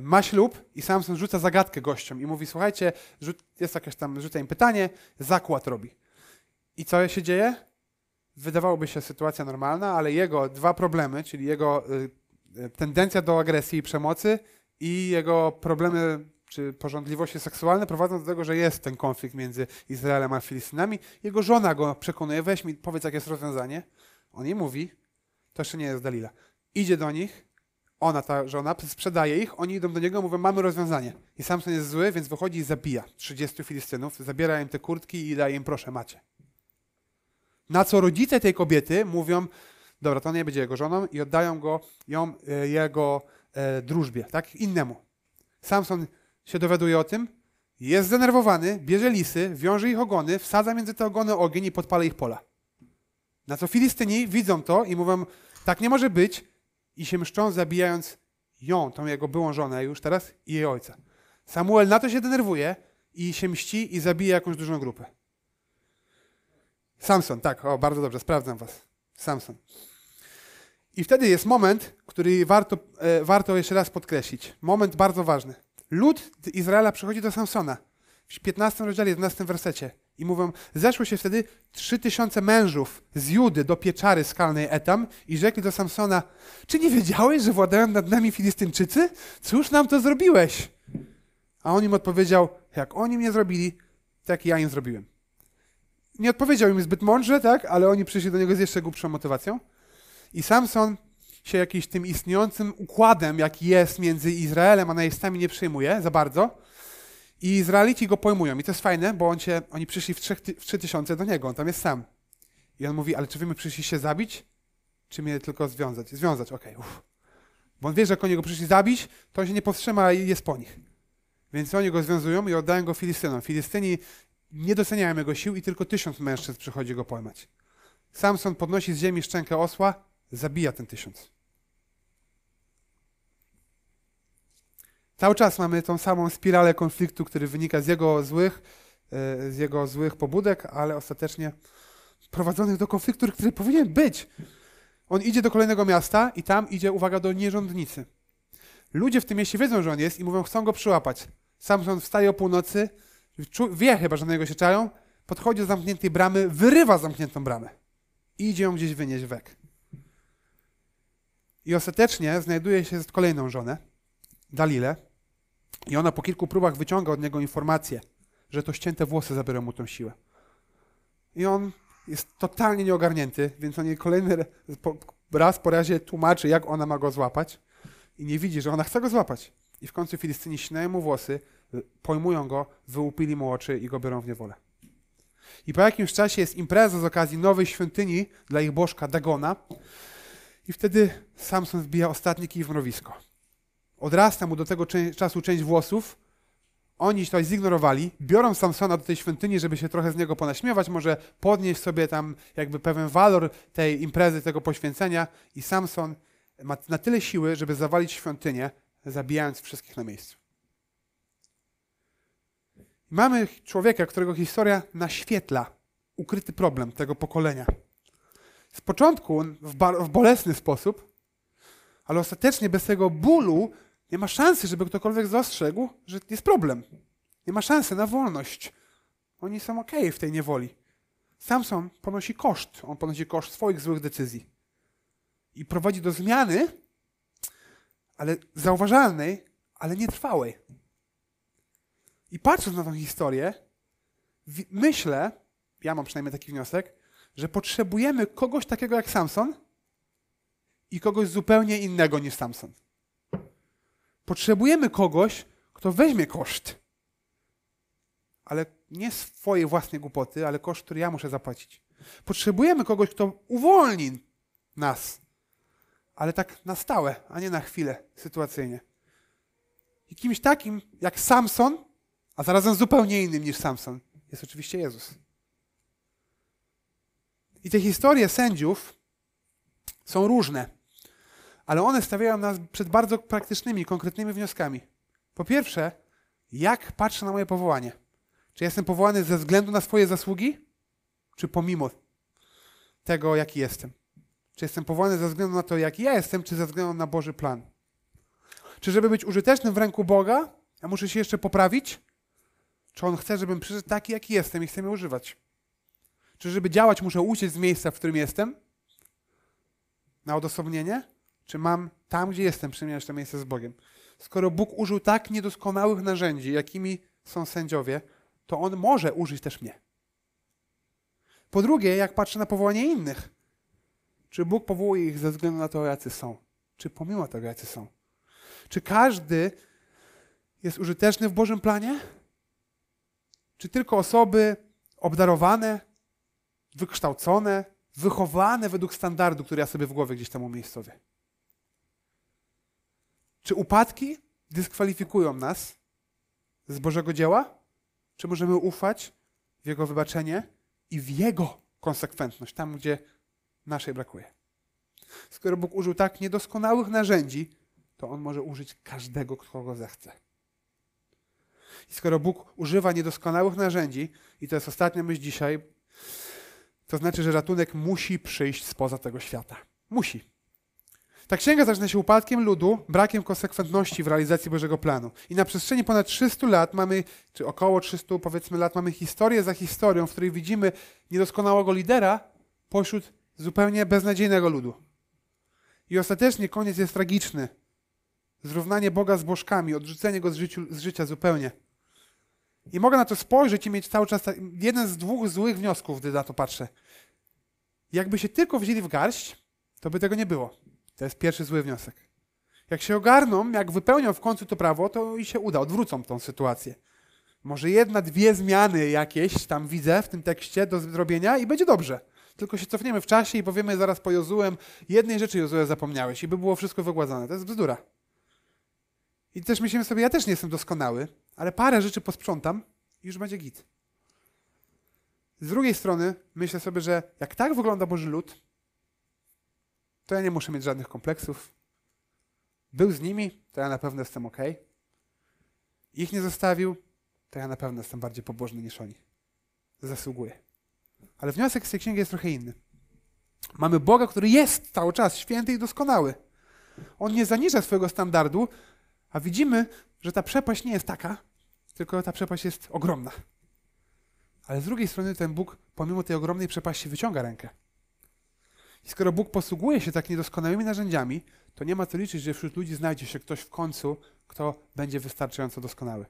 Speaker 1: Ma ślub i Samson rzuca zagadkę gościom i mówi, słuchajcie, jest jakieś tam, rzuca im pytanie, zakład robi. I co się dzieje? Wydawałoby się sytuacja normalna, ale jego dwa problemy, czyli jego y, y tendencja do agresji i przemocy i jego problemy czy porządliwości seksualne prowadzą do tego, że jest ten konflikt między Izraelem a Filistynami. Jego żona go przekonuje, weź mi, powiedz, jakie jest rozwiązanie. On jej mówi, to jeszcze nie jest Dalila. Idzie do nich, ona, ta żona, sprzedaje ich, oni idą do niego, mówią, mamy rozwiązanie. I Samson jest zły, więc wychodzi i zabija 30 Filistynów, zabiera im te kurtki i daje im, proszę, macie. Na co rodzice tej kobiety mówią, dobra, to nie będzie jego żoną i oddają go, ją, e, jego e, drużbie, tak? Innemu. Samson się dowiaduje o tym, jest zdenerwowany, bierze lisy, wiąże ich ogony, wsadza między te ogony ogień i podpala ich pola. Na co Filistyni widzą to i mówią, tak nie może być i się mszczą, zabijając ją, tą jego byłą żonę już teraz i jej ojca. Samuel na to się denerwuje i się mści i zabija jakąś dużą grupę. Samson, tak, o, bardzo dobrze, sprawdzam was. Samson. I wtedy jest moment, który warto, e, warto jeszcze raz podkreślić. Moment bardzo ważny. Lud Izraela przychodzi do Samsona w 15 rozdziale, 11 wersecie i mówią, zeszło się wtedy trzy tysiące mężów z Judy do pieczary skalnej Etam i rzekli do Samsona, czy nie wiedziałeś, że władają nad nami Filistynczycy? Cóż nam to zrobiłeś? A on im odpowiedział, jak oni mnie zrobili, tak ja im zrobiłem. Nie odpowiedział im zbyt mądrze, tak, ale oni przyszli do niego z jeszcze głupszą motywacją. I Samson się jakimś tym istniejącym układem, jaki jest między Izraelem a najeźdźcami, nie przejmuje za bardzo. I Izraelici go pojmują. I to jest fajne, bo on się, oni przyszli w, trzech, w trzy tysiące do niego, on tam jest sam. I on mówi, ale czy wy my przyszliście zabić, czy mnie tylko związać? Związać, okej. Okay, bo on wie, że jak oni go przyszli zabić, to on się nie powstrzyma i jest po nich. Więc oni go związują i oddają go Filistynom. Filistyni nie doceniają jego sił i tylko tysiąc mężczyzn przychodzi go pojmać. Samson podnosi z ziemi szczękę osła, zabija ten tysiąc. Cały czas mamy tą samą spiralę konfliktu, który wynika z jego złych, e, z jego złych pobudek, ale ostatecznie prowadzonych do konfliktu, który powinien być. On idzie do kolejnego miasta i tam idzie, uwaga, do nierządnicy. Ludzie w tym mieście wiedzą, że on jest i mówią, chcą go przyłapać. Samson wstaje o północy, wie chyba, że na niego się czają, podchodzi do zamkniętej bramy, wyrywa zamkniętą bramę i idzie ją gdzieś wynieść wek. I ostatecznie znajduje się z kolejną żonę, Dalilę, i ona po kilku próbach wyciąga od niego informację, że to ścięte włosy zabiorą mu tą siłę. I on jest totalnie nieogarnięty, więc on jej kolejny raz po razie tłumaczy, jak ona ma go złapać i nie widzi, że ona chce go złapać. I w końcu Filistyni ścinają mu włosy, pojmują go, wyłupili mu oczy i go biorą w niewolę. I po jakimś czasie jest impreza z okazji nowej świątyni dla ich bożka Dagona i wtedy Samson wbija ostatni kij w mrowisko odrasta mu do tego czasu część włosów, oni to zignorowali, biorą Samsona do tej świątyni, żeby się trochę z niego ponaśmiewać, może podnieść sobie tam jakby pewien walor tej imprezy, tego poświęcenia i Samson ma na tyle siły, żeby zawalić świątynię, zabijając wszystkich na miejscu. Mamy człowieka, którego historia naświetla ukryty problem tego pokolenia. Z początku w, w bolesny sposób, ale ostatecznie bez tego bólu nie ma szansy, żeby ktokolwiek dostrzegł, że jest problem. Nie ma szansy na wolność. Oni są ok w tej niewoli. Samson ponosi koszt. On ponosi koszt swoich złych decyzji. I prowadzi do zmiany, ale zauważalnej, ale nietrwałej. I patrząc na tę historię, myślę, ja mam przynajmniej taki wniosek, że potrzebujemy kogoś takiego jak Samson i kogoś zupełnie innego niż Samson. Potrzebujemy kogoś, kto weźmie koszt. Ale nie swoje własne głupoty, ale koszt, który ja muszę zapłacić. Potrzebujemy kogoś, kto uwolni nas. Ale tak na stałe, a nie na chwilę, sytuacyjnie. I kimś takim jak Samson, a zarazem zupełnie innym niż Samson, jest oczywiście Jezus. I te historie sędziów są różne ale one stawiają nas przed bardzo praktycznymi, konkretnymi wnioskami. Po pierwsze, jak patrzę na moje powołanie? Czy jestem powołany ze względu na swoje zasługi, czy pomimo tego, jaki jestem? Czy jestem powołany ze względu na to, jaki ja jestem, czy ze względu na Boży plan? Czy żeby być użytecznym w ręku Boga, ja muszę się jeszcze poprawić? Czy On chce, żebym przyszedł taki, jaki jestem i chce mnie używać? Czy żeby działać, muszę uciec z miejsca, w którym jestem? Na odosobnienie? Czy mam tam, gdzie jestem, przemieniać to miejsce z Bogiem? Skoro Bóg użył tak niedoskonałych narzędzi, jakimi są sędziowie, to On może użyć też mnie. Po drugie, jak patrzę na powołanie innych, czy Bóg powołuje ich ze względu na to, jacy są? Czy pomimo tego, jacy są? Czy każdy jest użyteczny w Bożym planie? Czy tylko osoby obdarowane, wykształcone, wychowane według standardu, który ja sobie w głowie gdzieś tam umiejscowię? Czy upadki dyskwalifikują nas z Bożego dzieła? Czy możemy ufać w Jego wybaczenie i w Jego konsekwentność, tam gdzie naszej brakuje? Skoro Bóg użył tak niedoskonałych narzędzi, to On może użyć każdego, kogo zechce. I skoro Bóg używa niedoskonałych narzędzi, i to jest ostatnia myśl dzisiaj, to znaczy, że ratunek musi przyjść spoza tego świata. Musi. Ta księga zaczyna się upadkiem ludu, brakiem konsekwentności w realizacji Bożego planu. I na przestrzeni ponad 300 lat mamy, czy około 300 powiedzmy lat, mamy historię za historią, w której widzimy niedoskonałego lidera pośród zupełnie beznadziejnego ludu. I ostatecznie koniec jest tragiczny. Zrównanie Boga z bożkami, odrzucenie Go z, życiu, z życia zupełnie. I mogę na to spojrzeć i mieć cały czas jeden z dwóch złych wniosków, gdy na to patrzę. Jakby się tylko wzięli w garść, to by tego nie było. To jest pierwszy zły wniosek. Jak się ogarną, jak wypełnią w końcu to prawo, to i się uda, odwrócą tą sytuację. Może jedna, dwie zmiany jakieś tam widzę w tym tekście do zrobienia i będzie dobrze. Tylko się cofniemy w czasie i powiemy zaraz po Jozułem, jednej rzeczy Jozue zapomniałeś i by było wszystko wygładzone. To jest bzdura. I też myślimy sobie, ja też nie jestem doskonały, ale parę rzeczy posprzątam i już będzie git. Z drugiej strony myślę sobie, że jak tak wygląda Boży lud, to ja nie muszę mieć żadnych kompleksów. Był z nimi, to ja na pewno jestem ok. Ich nie zostawił, to ja na pewno jestem bardziej pobożny niż oni. Zasługuję. Ale wniosek z tej księgi jest trochę inny. Mamy Boga, który jest cały czas święty i doskonały. On nie zaniża swojego standardu, a widzimy, że ta przepaść nie jest taka, tylko ta przepaść jest ogromna. Ale z drugiej strony ten Bóg, pomimo tej ogromnej przepaści, wyciąga rękę. I skoro Bóg posługuje się tak niedoskonałymi narzędziami, to nie ma co liczyć, że wśród ludzi znajdzie się ktoś w końcu, kto będzie wystarczająco doskonały.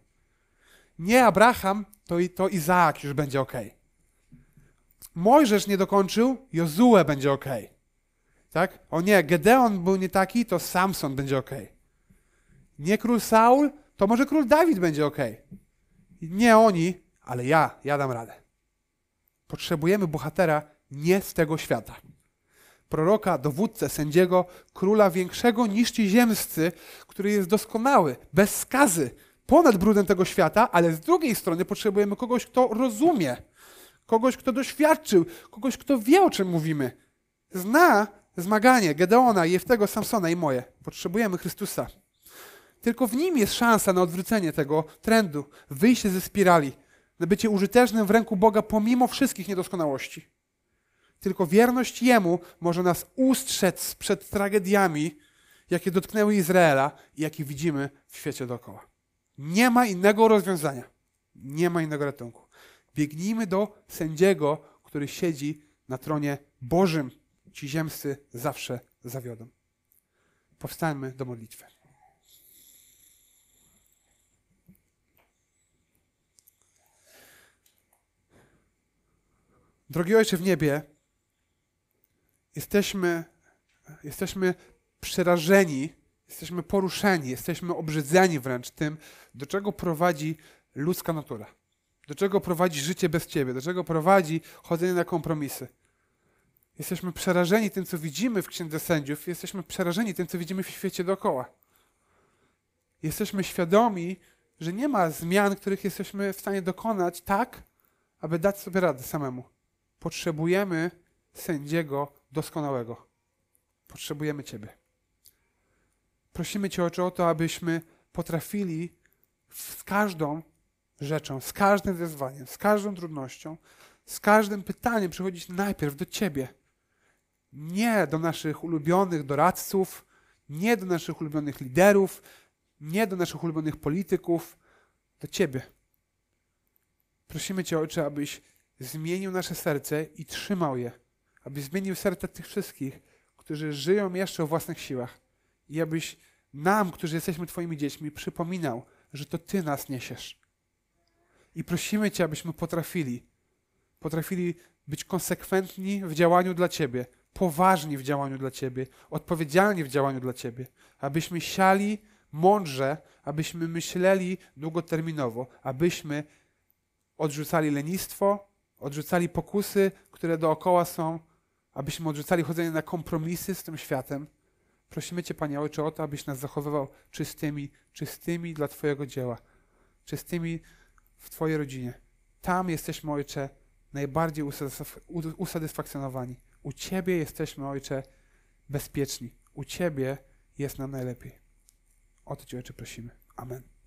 Speaker 1: Nie Abraham, to, i, to Izaak już będzie ok. Mojżesz nie dokończył, Jozue będzie ok. Tak? O nie, Gedeon był nie taki, to Samson będzie ok. Nie król Saul, to może król Dawid będzie ok. Nie oni, ale ja, ja dam radę. Potrzebujemy bohatera nie z tego świata. Proroka, dowódcę, sędziego, króla większego niż ci ziemscy, który jest doskonały, bez skazy, ponad brudem tego świata, ale z drugiej strony potrzebujemy kogoś, kto rozumie, kogoś, kto doświadczył, kogoś, kto wie, o czym mówimy. Zna zmaganie Gedeona, Jeftego, Samsona i moje. Potrzebujemy Chrystusa. Tylko w nim jest szansa na odwrócenie tego trendu, wyjście ze spirali, na bycie użytecznym w ręku Boga pomimo wszystkich niedoskonałości. Tylko wierność Jemu może nas ustrzec przed tragediami, jakie dotknęły Izraela i jakie widzimy w świecie dookoła. Nie ma innego rozwiązania. Nie ma innego ratunku. Biegnijmy do sędziego, który siedzi na tronie Bożym. Ci ziemscy zawsze zawiodą. Powstańmy do modlitwy. Drogi Ojcze w niebie, jesteśmy, jesteśmy przerażeni, jesteśmy poruszeni, jesteśmy obrzydzeni wręcz tym, do czego prowadzi ludzka natura. Do czego prowadzi życie bez Ciebie, do czego prowadzi chodzenie na kompromisy. Jesteśmy przerażeni tym, co widzimy w Księdze Sędziów, jesteśmy przerażeni tym, co widzimy w świecie dookoła. Jesteśmy świadomi, że nie ma zmian, których jesteśmy w stanie dokonać tak, aby dać sobie radę samemu. Potrzebujemy sędziego doskonałego. Potrzebujemy Ciebie. Prosimy Cię o to, abyśmy potrafili z każdą rzeczą, z każdym wyzwaniem, z każdą trudnością, z każdym pytaniem przychodzić najpierw do Ciebie. Nie do naszych ulubionych doradców, nie do naszych ulubionych liderów, nie do naszych ulubionych polityków, do Ciebie. Prosimy Cię, Ojcze, abyś zmienił nasze serce i trzymał je, abyś zmienił serce tych wszystkich, którzy żyją jeszcze o własnych siłach i abyś nam, którzy jesteśmy Twoimi dziećmi, przypominał, że to Ty nas niesiesz. I prosimy Cię, abyśmy potrafili, potrafili być konsekwentni w działaniu dla Ciebie, poważni w działaniu dla Ciebie, odpowiedzialni w działaniu dla Ciebie, abyśmy siali mądrze, abyśmy myśleli długoterminowo, abyśmy odrzucali lenistwo, odrzucali pokusy, które dookoła są, abyśmy odrzucali chodzenie na kompromisy z tym światem,
Speaker 2: Prosimy Cię, Panie Ojcze, o to, abyś nas zachowywał czystymi, czystymi dla Twojego dzieła, czystymi w Twojej rodzinie. Tam jesteśmy, Ojcze, najbardziej usatysfakcjonowani. U Ciebie jesteśmy, Ojcze, bezpieczni. U Ciebie jest nam najlepiej. O to Cię, Ojcze, prosimy. Amen.